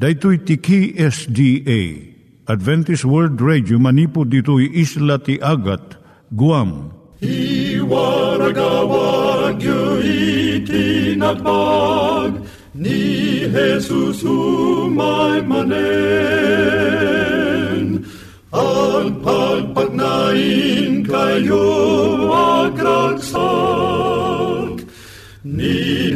Daitui tiki SDA Adventist World Radio manipud ditui isla ti Agat Guam. I waragawag yu itinatpag ni Jesus umay manen. Ang pagpagnain kayo agkansak ni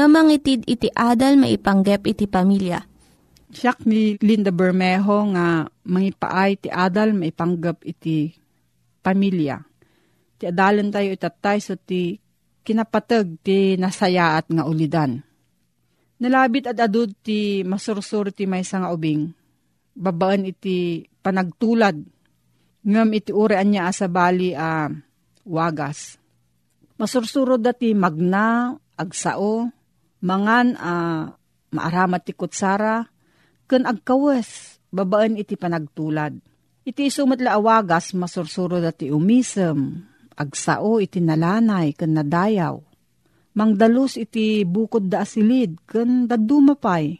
nga mangitid iti adal maipanggep iti pamilya. Siyak ni Linda Bermejo nga mangipaay ti adal maipanggep iti pamilya. Ti adalan tayo itatay so ti kinapatag ti nasayaat nga ulidan. Nalabit at adud ti masursur ti may nga ubing. Babaan iti panagtulad. Ngam iti urean niya asabali a uh, wagas. Masursuro dati magna, agsao, mangan a uh, maaramat ti kutsara, ken agkawes, babaan iti panagtulad. Iti sumatla awagas, masursuro dati umisem, agsao iti nalanay, ken nadayaw. Mangdalus iti bukod da asilid, ken dadumapay.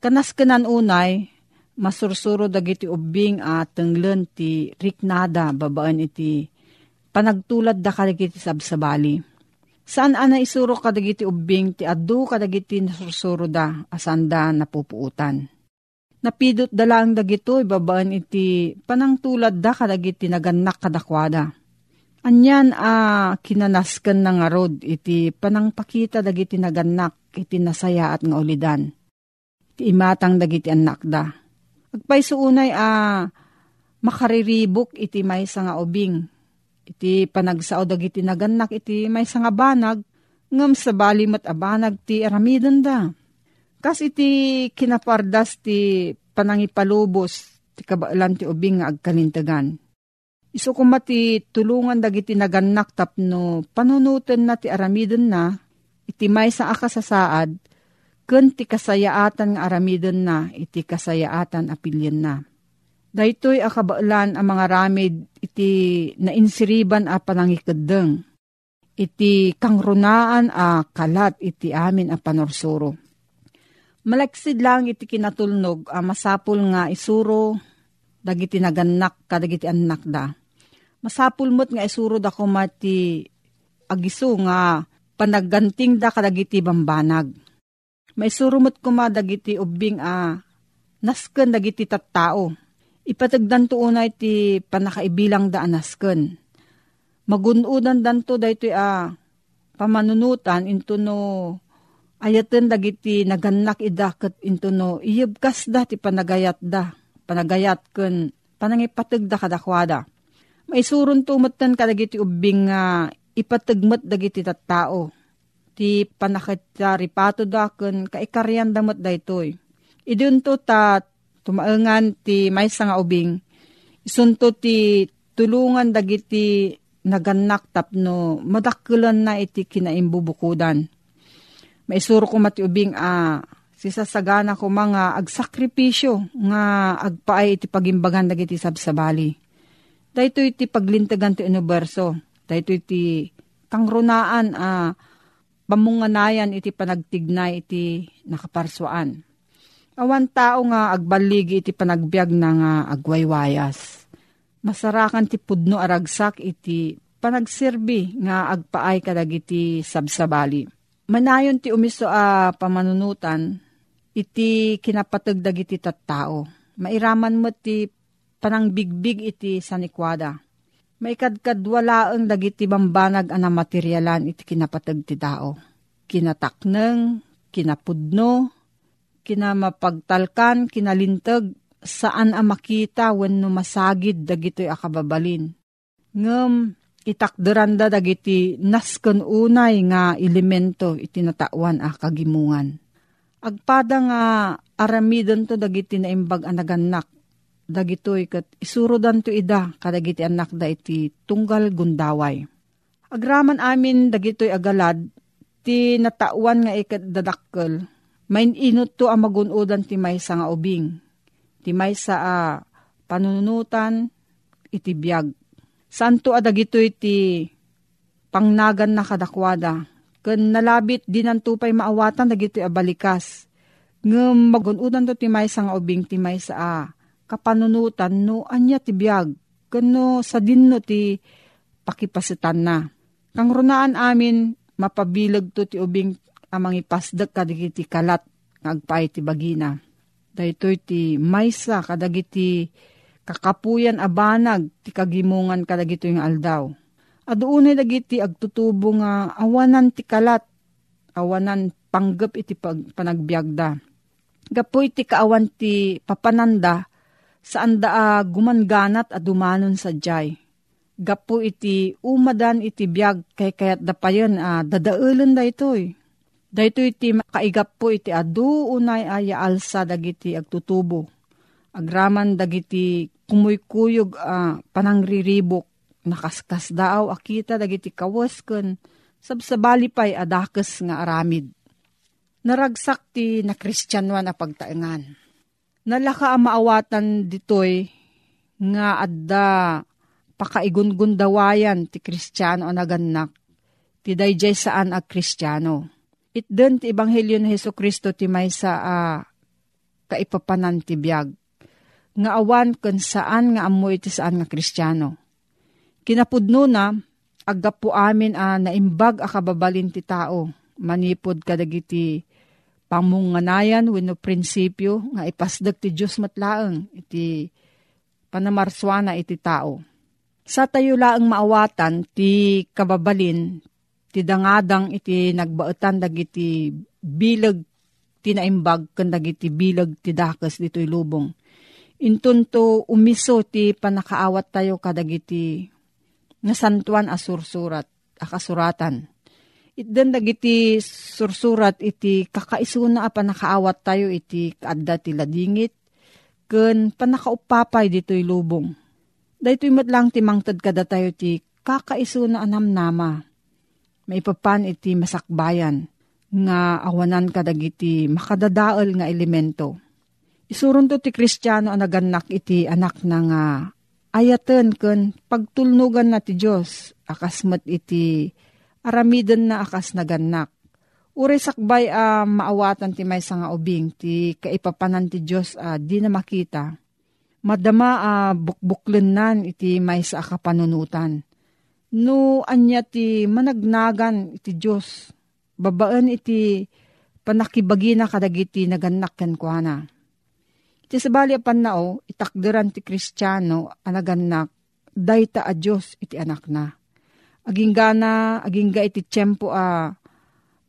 Kanas kenan unay, masursuro dagiti ubing at tenglen ti riknada babaan iti panagtulad da kadagiti sabsabali. Saan ana isuro kadagiti ubing ti addu kadagiti nasursuro da asanda napupuutan. Napidot da lang dagito babaan iti panangtulad da kadagiti naganak kadakwada. Anyan a ah, kinanaskan ng arod iti panangpakita dagiti naganak iti nasaya at nga ulidan. Iti imatang dagiti anak da. Agpay unay a ah, makariribok iti may nga ubing iti panagsao dagiti naganak iti may nga banag, ngam sa balimat abanag ti aramidon da. Kas iti kinapardas ti panangipalubos ti kabaalan ti ubing nga agkalintagan. Iso kumati tulungan dagiti naganak tapno panunutan na ti aramidon na, iti may sa akasasaad, ken ti kasayaatan nga aramidon na, iti kasayaatan apilyan na Daytoy akabaalan ang mga ramid iti nainsiriban a panangikadeng. Iti kangrunaan a kalat iti amin a panorsuro. Malaksid lang iti kinatulnog a masapul nga isuro dagiti naganak kadagiti anak da. Masapul mo't nga isuro da kumati agiso nga panagganting da kadagiti bambanag. Maisuro mo't kuma dagiti ubing a nasken dagiti tattao Ipatagdan to unay ti panakaibilang da anasken. Magunudan dan to dahito a pamanunutan into no ayaten dagiti naganak idaket into no iyabkas da ti panagayat da. Panagayat ken panangipatag da kadakwada. Maisuron tumatan kadagiti ubing nga uh, ipatagmat dagiti tattao. Ti panakita ripato daken kaikaryan damat daytoy. Idun to ta tumaengan ti maysa nga ubing. Isunto ti tulungan dagiti naganak tapno madakkelan na iti kinaimbubukudan. Maisuro ko mati ubing a ah, sisasagana ko mga agsakripisyo nga agpaay iti pagimbagan dagiti sabsabali. Dahito iti paglintagan ti universo. Dahito iti kangrunaan a ah, pamunganayan iti panagtignay iti nakaparswaan. Awan tao nga agbaligi iti panagbiag na nga agwaywayas. Masarakan ti pudno aragsak iti panagserbi nga agpaay kadagiti sabsabali. Manayon ti umiso a pamanunutan iti kinapatagdag iti tattao. Mairaman mo ti panangbigbig iti sanikwada. Maikadkadwalaang dagiti bambanag ana materyalan iti kinapatag ti tao. Kinatakneng, kinapudno, kinamapagtalkan, kinalintag, saan a makita when no masagid dagitoy akababalin. Ngem, itakderanda dagiti nasken unay nga elemento iti natawan a kagimungan. Agpada nga aramidon to dagiti na imbag anaganak. Dagitoy kat isurodan to ida kadagiti anak da iti tunggal gundaway. Agraman amin dagitoy agalad ti natawan nga ikat dadakkel. Main inot to ang magunodan ti maysa nga ubing. Ti maysa a panunutan iti biyag. Santo adagitoy ti pangnagan na kadakwada Ken nalabit dinantupay maawatan dagiti abalikas. Ngem magunudan to timay sa nga ubing timay sa a. Kapanunutan no anya ti biyag. Ken no sa dinno ti pakipasitan na. Kang runaan amin mapabilag to ti ubing amang ipasdag kadagiti kalat ngagpay ti bagina. Daytoy ti maysa kadagiti kakapuyan abanag ti kagimungan kadagito yung aldaw Aduunay dagiti agtutubo nga awanan ti kalat, awanan panggap iti pag, panagbiagda. Gapo iti kaawan ti papananda, saan da uh, gumanganat a dumanon sa jay. Gapo iti umadan iti biag kay kayat da pa yun, uh, dadaulan da itoy. Dahito iti makaigap po iti adu unay aya alsa dagiti agtutubo. Agraman dagiti kumuykuyog uh, panangriribok nakaskas daaw akita dagiti kawas ken sabsabali pay adakes nga aramid. Naragsak ti na kristyanwan a pagtaengan. Nalaka ang maawatan ditoy nga adda pakaigungundawayan ti kristyano ang naganak ti dayjay saan a kristyano. Itden ti Ebanghelyo ni Heso Kristo ti may sa uh, kaipapanan ti biyag. Nga awan kun saan nga amoy ti saan nga kristyano Kinapudno na, aggapo amin a naimbag a kababalin ti tao, manipod kadagiti pamunganayan wenno prinsipyo nga ipasdag ti Diyos matlaeng iti panamarswana iti tao. Sa tayo laang maawatan ti kababalin ti dangadang iti nagbaetan dagiti bilag ti naimbag ken dagiti bilag ti dakas ditoy lubong. Intunto umiso ti panakaawat tayo kadagiti nga santuan a sursurat, a kasuratan. Itden dagiti sursurat iti kakaisuna a panakaawat tayo iti kaadda ti ladingit, ken panakaupapay dito'y lubong. Dahito'y matlang ti mangtad kada tayo ti kakaisuna anam nama. Maipapan iti masakbayan nga awanan kadagiti makadadaol nga elemento. Isurun to ti kristyano ang naganak iti anak na nga ayaten ken pagtulnugan na ti Diyos akasmat iti aramiden na akas naganak. Uri sakbay a uh, maawatan ti may nga ubing ti kaipapanan ti Diyos uh, di na makita. Madama a uh, bukbuklen nan iti may sa akapanunutan. No anya ti managnagan iti Diyos. Babaan iti panakibagi na kadagiti naganak ken kuana Ti sabali apan nao, itakderan ti kristyano, anaganak, dayta a Diyos iti anak na. Aging gana, aging ga iti tiyempo a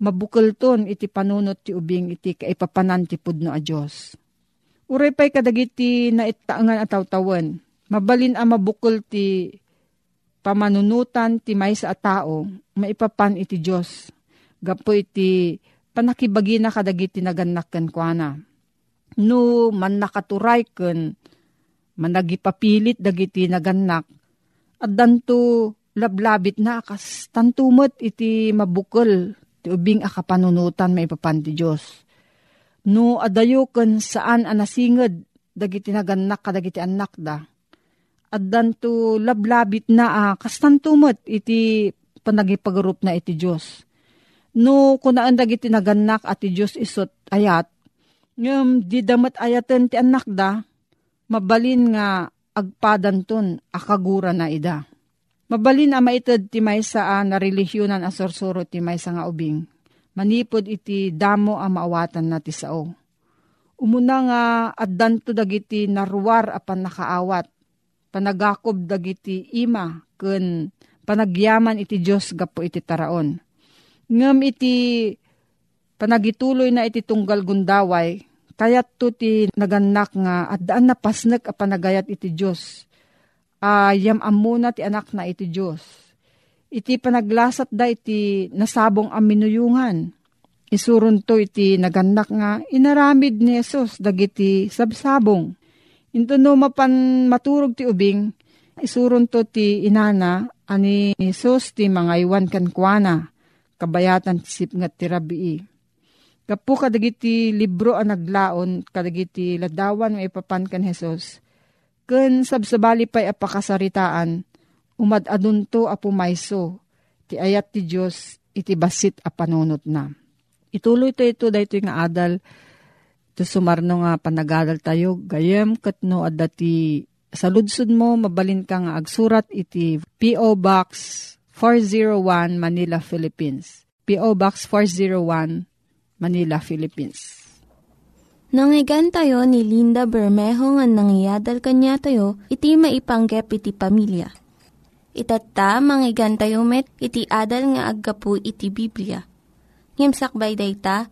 mabukal ton iti panunot ti ubing iti kaipapanan ti pudno a Diyos. Uray pa'y kadagiti na itaangan at tawtawan. Mabalin a mabukol ti pamanunutan ti may sa tao, maipapan iti Diyos. Gapo iti panakibagi na kadagiti naganak ken kuana. No man nakaturay ken managipapilit dagiti naganak. At danto lablabit na kas tantumot iti mabukol ti ubing akapanunutan maipapan ti Diyos. No adayo ken saan anasinged dagiti naganak kadagiti anak da. At danto lablabit na ah, kas tantumot iti panagipagarup na iti Diyos No, kunaan dagiti naganak at ti Diyos isot ayat, ngam di damat ayaten ti anak da, mabalin nga agpadan ton akagura na ida. Mabalin a maitad ti maysa a na religyonan a sorsoro ti maysa nga ubing. Manipod iti damo a maawatan na ti sao. Umuna nga addanto dagiti naruwar apan nakaawat. Panagakob dagiti ima ken panagyaman iti Diyos gapo iti taraon ngem iti panagituloy na iti tunggal gundaway, kayat to ti naganak nga at daan na pasnek a panagayat iti Diyos. Ayam uh, amuna ti anak na iti Diyos. Iti panaglasat da iti nasabong aminuyungan. Isurun to iti naganak nga inaramid ni Jesus dagiti sabsabong. Into no mapan maturog ti ubing, isurun to ti inana ani Jesus ti mga iwan kankwana kabayatan sip nga tirabii. Kapu kadagiti libro ang naglaon, kadagiti ladawan may papan kan Jesus. Ken sabsabali pa'y apakasaritaan, umad adunto apumayso, ti ayat ti Diyos iti basit a panunot na. Ituloy to ito dahito nga adal, to sumarno nga panagadal tayo, gayem katno at dati sa ludsud mo, mabalin ka nga agsurat iti P.O. Box 401 Manila, Philippines. P.O. Box 401 Manila, Philippines. Nangyigan tayo ni Linda Bermejo nga nangyadal kanya tayo, iti maipanggep iti pamilya. Itatta, manggigan tayo met, iti adal nga aggapu iti Biblia. Ngimsakbay day ta,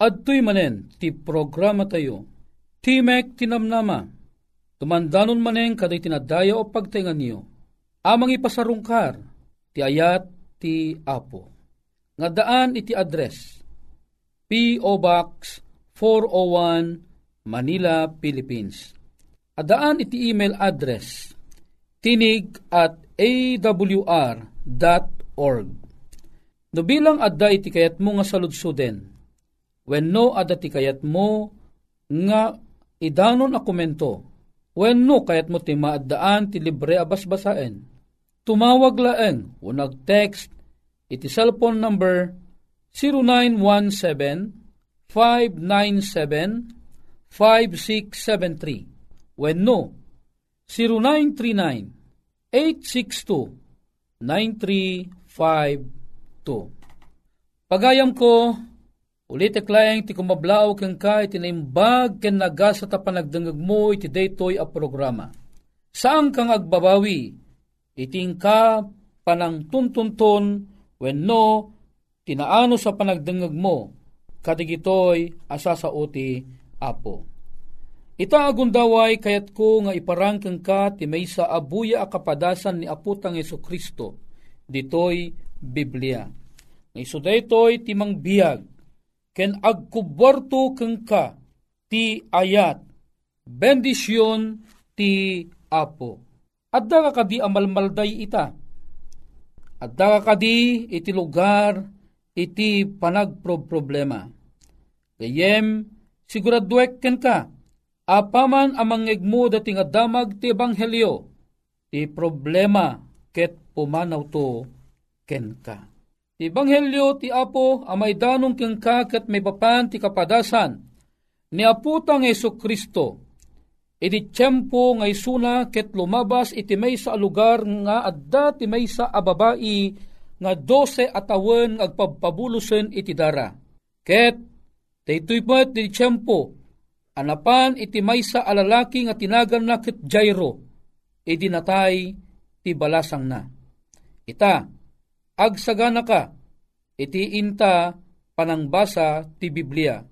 At tuy manen, ti programa tayo, Timek Tinamnama, tumandanon manen kaday tinadaya o pagtingan niyo, amang ipasarungkar, ti ayat ti Apo. Nga daan iti address P.O. Box 401 Manila, Philippines. Adaan iti email address tinig at awr.org. No bilang adda iti kayat mo nga saludsuden, when no adda ti kayat mo nga idanon a komento, when no kayat mo ti maadaan ti libre abasbasaen, Tumawag laeng o nag-text iti cellphone number 0917-597-5673 when no 0939-862-9352 Pagayam ko, ulit eklayang ti kumablaw kang ka iti naimbag ken nagasa ta panagdangag mo iti daytoy a programa. Saan kang agbabawi iting ka panang tuntunton wenno tinaano sa panagdengeg mo kadigitoy asa sa uti apo. Ita agundaway kayat ko nga iparangkang ka ti may sa abuya akapadasan ni aputang Yeso Kristo ditoy Biblia. Nga iso daytoy timang biyag ken agkuborto keng ka ti ayat bendisyon ti apo Adda ka kadi amalmalday ita. Adda ka kadi iti lugar iti panagproblema. Gayem, siguraduek ken ka, apaman amangeg mo dating adamag ti ebanghelyo, ti problema ket pumanaw to ken ka. Ti ebanghelyo ti Apo amay danong ken ka ket may papan ti kapadasan ni Aputang Yeso Kristo Iti tiyempo ngay suna ket lumabas iti may sa lugar nga adda ti may sa ababai nga dose atawen agpabpabulusen iti dara. Ket daytoy po iti tiyempo anapan iti may sa alalaki nga tinagan na ket Jairo iti natay ti balasang na. Ita, agsagana ka, iti inta panangbasa ti Biblia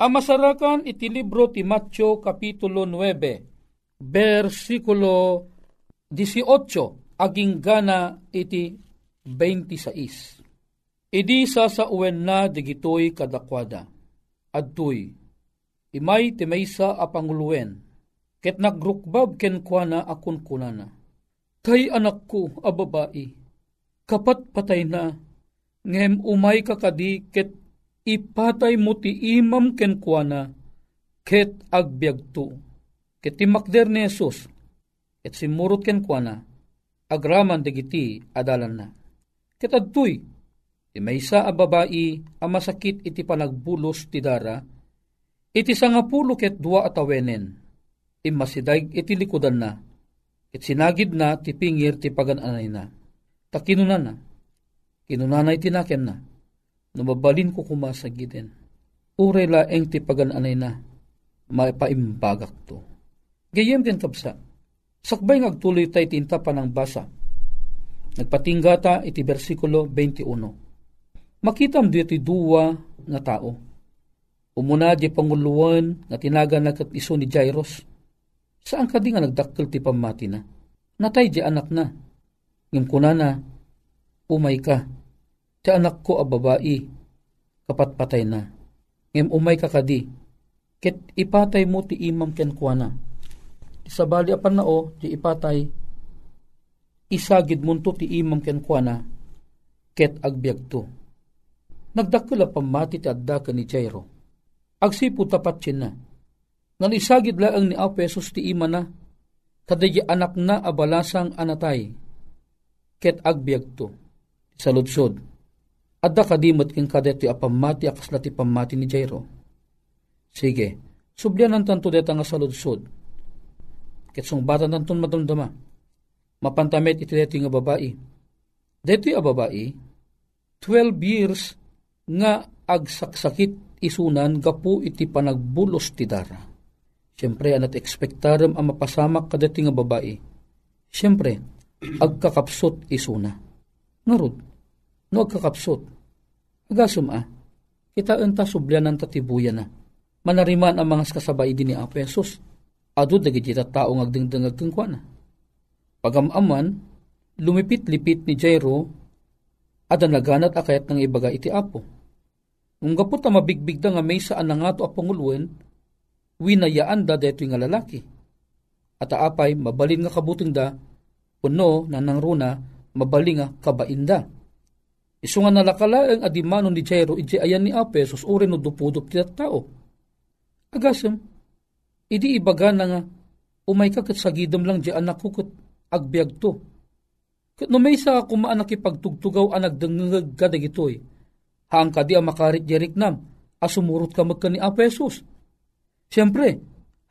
Amasarakan iti libro ti Matyo Kapitulo 9, versikulo 18, aging gana iti 26. Idi sa sa uwen na digitoy kadakwada. Adtoy, imay ti maysa a panguluwen, ket nagrukbab ken kuana akun kunana. Kay anak ko a babae, kapat patay na, ngem umay kakadi ket ipatay mo ti imam ken kuana, ket agbyagto. Ket ti makder ni Jesus, ket simurot ken kuana, agraman digiti adalan na. Ket adtoy, ti maysa a babae a masakit iti panagbulos ti dara, iti sangapulo ket dua atawenen, imasidag iti likudan na, ket sinagid na ti pingir ti pagananay na. Takinunan na, kinunanay tinaken na, Numabalin ko kumasagiden. Uray laeng ti pagananay na, maipaimbagak to. Gayem din kapsa, sakbay ngagtuloy tay tinta pa ng basa. Nagpatinggata iti versikulo 21. Makitam di iti duwa nga tao. Umuna di panguluan nga tinaga na iso ni Jairus. Saan ka di nga nagdakkel ti pamati na? Natay di anak na. Ngim kunana, umay ka Ti anak ko a babae, kapatpatay na. Ngem umay kakadi, ket ipatay mo ti imam ken kuana. Sa bali apan na o, ti ipatay, isagid munto ti imam ken kuana, ket agbyag to. Nagdakula pamati ti adda ni Jairo. Agsipo tapat na. Ngan isagid laang ni Apesos ti ima na, kadaya anak na abalasang anatay, ket agbyag to. Sa lutsod, Adda kadimot king kadet ti apamati akasla ti pamati ni Jairo. Sige, sublian ang tanto deta nga saludsod. Ketsong bata nanton madamdama. Mapantamet iti deti nga babae. Deti a babae, 12 years nga agsaksakit isunan gapu iti panagbulos ti dara. Siyempre, anat ekspektaram ang mapasamak kadati nga babae. Siyempre, agkakapsot isuna. Ngarod, no agkakapsot. Agasum ah, kita enta sublianan tatibuyan na. Manariman ang mga kasabay din ni Apesos. Ado dagiti tao ngagdingdangag keng kwa na. Pagamaman, lumipit-lipit ni Jairo, ada naganat akayat ng ibaga iti apo. Nung gapot na mabigbig da nga may saan na nga to apangulwen, winayaan da deto nga lalaki. At aapay, mabalin nga kabuting da, puno na nang runa, mabalin nga kabainda Isu nga nalakalaeng adimano ni Jairo iti ayan ni Apesos uri no dupudop ti tao. Agasem, idi ibaga na nga, umay ka kat sagidam lang di anak ko kat agbyag to. Kat no may sa kumaan nakipagtugtugaw anag dengengag ka dagitoy. Haang ka di makarit jerik asumurot ka magka ni Apesos. Siyempre,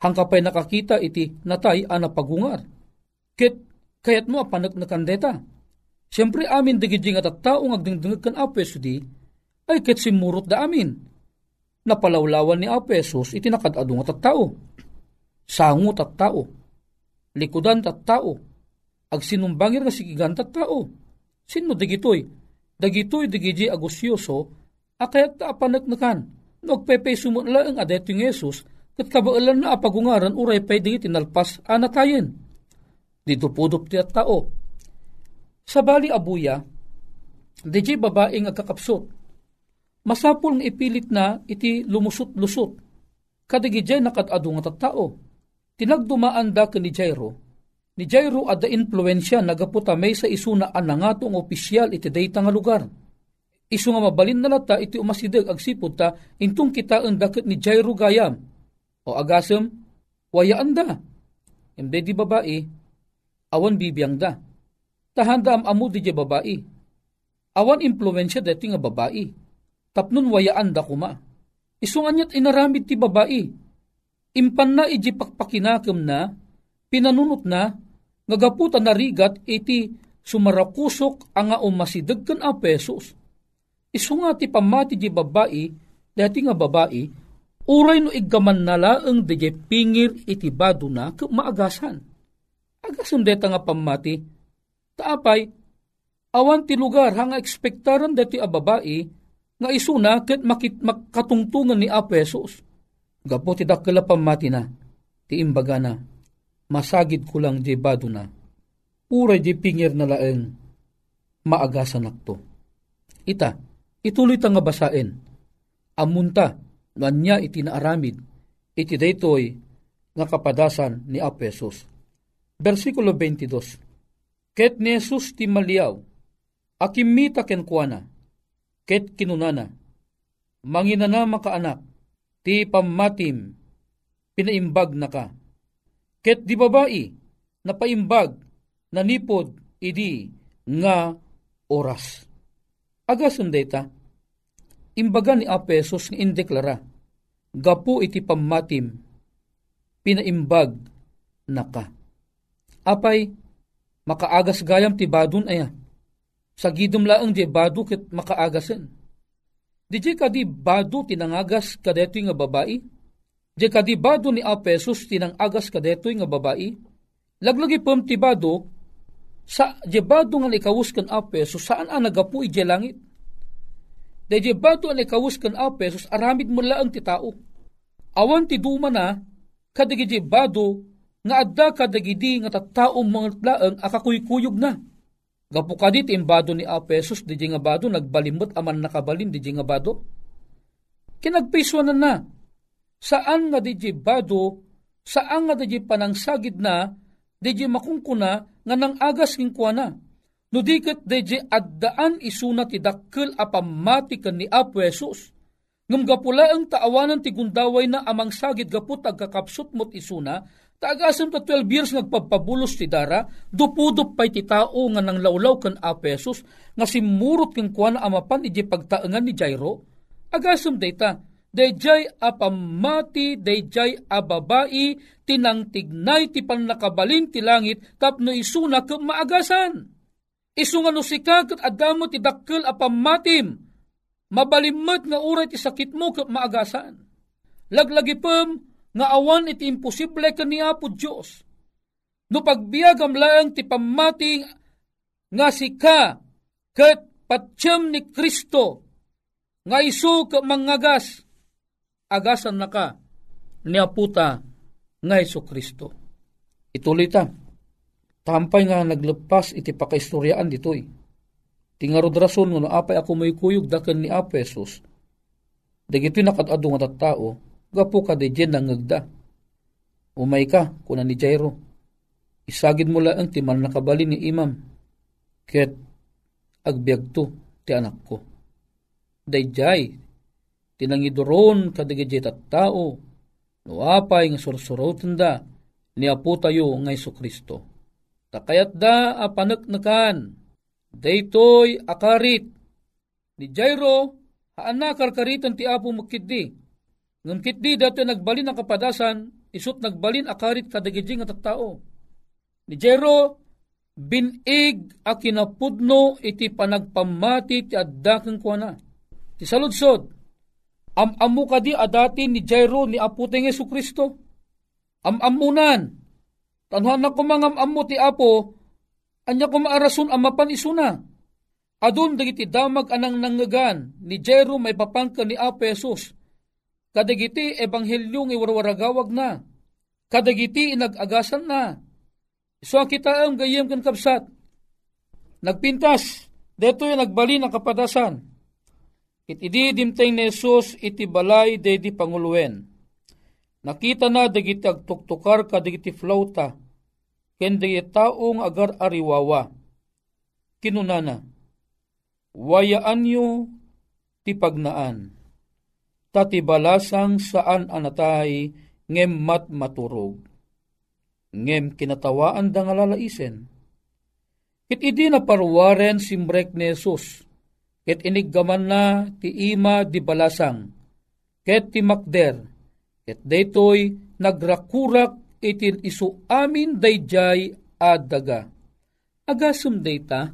hang ka pa'y nakakita iti natay ana pagungar. Ket kayat mo apanak na kandeta Siyempre amin digidjing at tao ng agdingdingag kan Apeso di, ay ket simurot da amin. Napalawlawan ni Apesos iti nakadadong at tao. Sangot at tao. Likudan at tao. Agsinumbangir nga sigigan at tao. Sino digitoy? Dagitoy digiji agusyoso, akayat ta apanagnakan. Nagpepe sumunla ang adet yung Yesus, kat kabaalan na apagungaran uray pay digit inalpas anatayin. Dito pudop ti at tao sa bali abuya, DJ babae nga kakapsot. Masapul nga ipilit na iti lumusot-lusot. Kadigijay nakatado nga tattao. Tinagdumaan da ni Jairo. Ni Jairo ada influensya nagaputa may sa isuna anangatong opisyal iti dayta nga lugar. Isu nga mabalin na lata iti umasidag agsipod ta intong kita ang dakit ni Jairo gayam. O agasem, wayaan da. Imde di babae, awan bibiyang da tahanda am amu di babae. Awan impluensya deti nga babae. Tapnon wayaan da kuma. Isungan niya't inaramid ti babae. impan na iji pakpakinakam na, pinanunot na, ngagaputan na rigat iti sumarakusok ang nga umasidag kan a pesos. Isu nga ti pamati di babae, dati nga babae, uray no igaman nalaang di pingir iti bado na maagasan. Agasan deta nga pamati, taapay, awan ti lugar hanga ekspektaran dati a babae, nga isuna ket makit makatungtungan ni a pesos. Gapo ti dakila pamati na, ti imbaga na, masagid ko lang di bado na uray di pingir na laeng maagasan akto. Ita, ituloy ta nga basain. Amunta, nanya iti naaramid, iti daytoy nga kapadasan ni Apesos. Versikulo 22. Ket ni Jesus ti maliaw, akimita ken kuana, ket kinunana, manginana makaanak, ti pamatim, pinaimbag na ka. Ket di babae, napaimbag nanipod idi nga oras. Aga sundeta, imbaga ni Apesos nga indeklara, gapu iti pamatim, pinaimbag naka. Apay, makaagas gayam ti badun aya. Sa gidom laang di badu ket makaagasen. Di kadi badu tinangagas kadetoy nga babae? Di kadi badu ni Apesos tinangagas kadetoy nga babae? Laglagi pom ti badu sa jebado nga ikawus kan apeso saan ang nagapu ije langit. De jebado ang ikawus kan apeso aramid mo laang ti tao. Awan ti duma na kadagi jebado nga adda kadagidi nga tattaong mga laang akakuykuyog na. Gapu kadit imbado ni Apesos di nga bado nagbalimot aman nakabalin di nga bado. Kinagpiswanan na. Saan nga di bado, saan nga di panangsagid na, di makungkuna nga nang agas king kuana. No diket deje addaan isuna ti dakkel a pamati ni Apo Jesus. Ngam gapula ang taawanan ti gundaway na amang sagid gaput agkakapsot mot isuna, taagasan ta 12 years nagpapabulos ti dara, dupudup pay ti tao nga nang lawlaw kan Apo Jesus, nga simurot king kuana amapan iji pagtaengan ni Jairo, agasam data, dayjay apamati dayjay ababai tinangtignay ti panakabalin ti langit tapno isuna ke maagasan. Isu nga no sikag at adamo ti dakkel apamatim mabalimmet nga uray ti sakit mo ke maagasan. Laglagi pem nga awan iti imposible ka ni Apo Diyos. No pagbiagam laang ti pamati nga sika ket patsyem ni Kristo nga isu ke mangagas agasan na ka ni aputa nga Iso Kristo. Ituloy ta. Tampay nga naglepas iti pakaistoryaan ditoy. Tingarod rason nga apay ako may kuyog daken ni Apesos. Dagito'y nakatado nga tattao, gapo ka de dyan nangagda. Umay ka, kuna ni Jairo. Isagid mo lang ti nakabali ni imam. Ket agbiag to ti anak ko. Dayjay, tinangidoron kadigidjay tao, no apay nga sursurotan da, ni apo tayo nga Iso Kristo. Takayat da apanaknakan, daytoy akarit, ni Jairo, haana karkaritan ti apo makiddi, ngam kitdi dato nagbalin ang kapadasan, isut nagbalin akarit kadagidjay nga tattao. Ni Jairo, binig a kinapudno iti panagpamati ti addakeng kuana. Ti saludsod, Am-amu kadi adati ni Jairo ni Apo ting Yesu Kristo. Am-amunan. Tanhan na kumangam amu ti Apo, anya kumaarason amapan isuna. Adun dagiti damag anang nangagan ni Jairo may papangka ni Apo Jesus. Kadagiti ebanghelyong iwarwaragawag na. Kadagiti inagagasan na. So kita ang gayem kan kapsat. Nagpintas, deto yung nagbali ng kapadasan Iti di dimtay ni Jesus iti balay de di panguluwen. Nakita na dagiti agtuktukar ka dagiti flauta, ken dagiti taong agar ariwawa. Kinunana, wayaan nyo ti pagnaan, tati balasang saan anatay ngem mat maturog. Ngem kinatawaan da nga lalaisen. It idi na parwaren simbrek ni Jesus, ket iniggaman na ti ima di balasang, ket ti makder, ket daytoy nagrakurak itin isu amin dayjay adaga. Agasum dayta,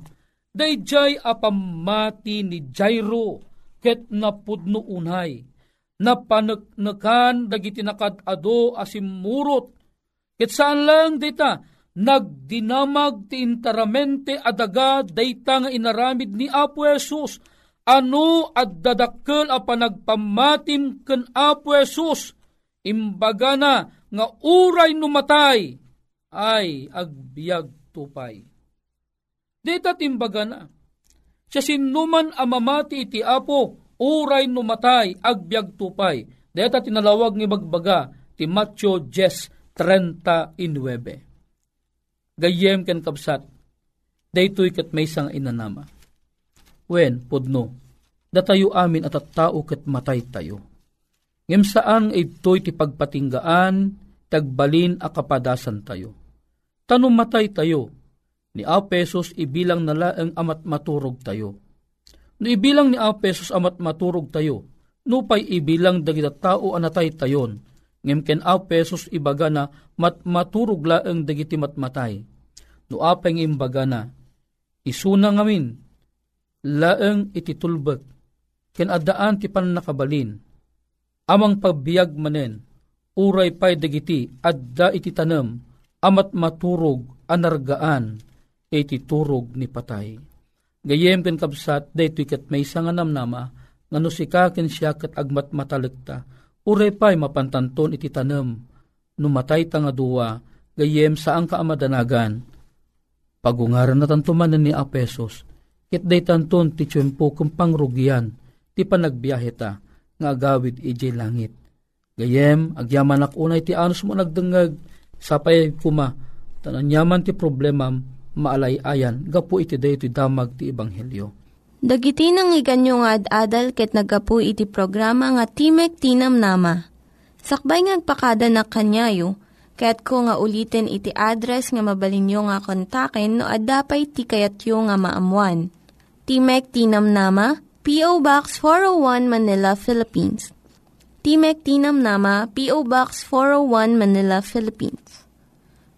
dayjay apamati ni Jairo ket napudno unay, napanagnakan dagiti nakadado asimurot, ket saan lang dayta, nagdinamag ti interamente adaga dayta nga inaramid ni Apo Jesus, ano at dadakkel a panagpamatim ken Apo Jesus, imbaga na nga uray numatay. Ay agbiag tupay. Dita timbaga na, siya sinuman amamati iti apo, uray numatay, agbiag tupay. Dita tinalawag ni bagbaga, ti Matthew 10.39. Gayem ken kapsat, daytoy kat may sang inanama. Wen, pudno, datayo amin at at tao kat matay tayo. Ngem saan ito'y ti pagpatinggaan, tagbalin a kapadasan tayo. Tanong matay tayo, ni Apesos ibilang nala ang amat maturog tayo. No ibilang ni Apesos amat maturog tayo, nupay ibilang dagita tao anatay tayon, ngem ken Apesos ibaga na mat maturog laeng dagiti matmatay. No apeng imbaga na, isuna ngamin, laeng ititulbek, ken adaan ti panakabalin, amang pagbiag manen, uray pay dagiti, adda iti tanam, amat maturog, anargaan, iti turog ni patay. Gayem ken kabsat, dayto kat may sanganam nama, nga no sikaken siya kat agmat matalikta, uray pay mapantanton iti tanam, numatay ta nga duwa, gayem saan ka amadanagan, pagungaran na tantumanan ni Apesos, kit day tanton ti tiyempo kung pangrugyan, ti panagbiyahe ta, nga agawid iji langit. Gayem, agyaman unay ti anos mo nagdengag, sapay kuma, tananyaman ti problema, maalay-ayan, gapu iti day iti damag ti Ebanghelyo. Dagiti nang iganyo nga ad-adal ket nagapu iti programa nga Timek Tinam Nama. Sakbay ngagpakada na kanyayo, ket ko nga ulitin iti address nga mabalinyo nga kontaken no ad-dapay ti kayatyo nga maamuan. Timek Tinam Nama, P.O. Box 401 Manila, Philippines. Timek Tinam Nama, P.O. Box 401 Manila, Philippines.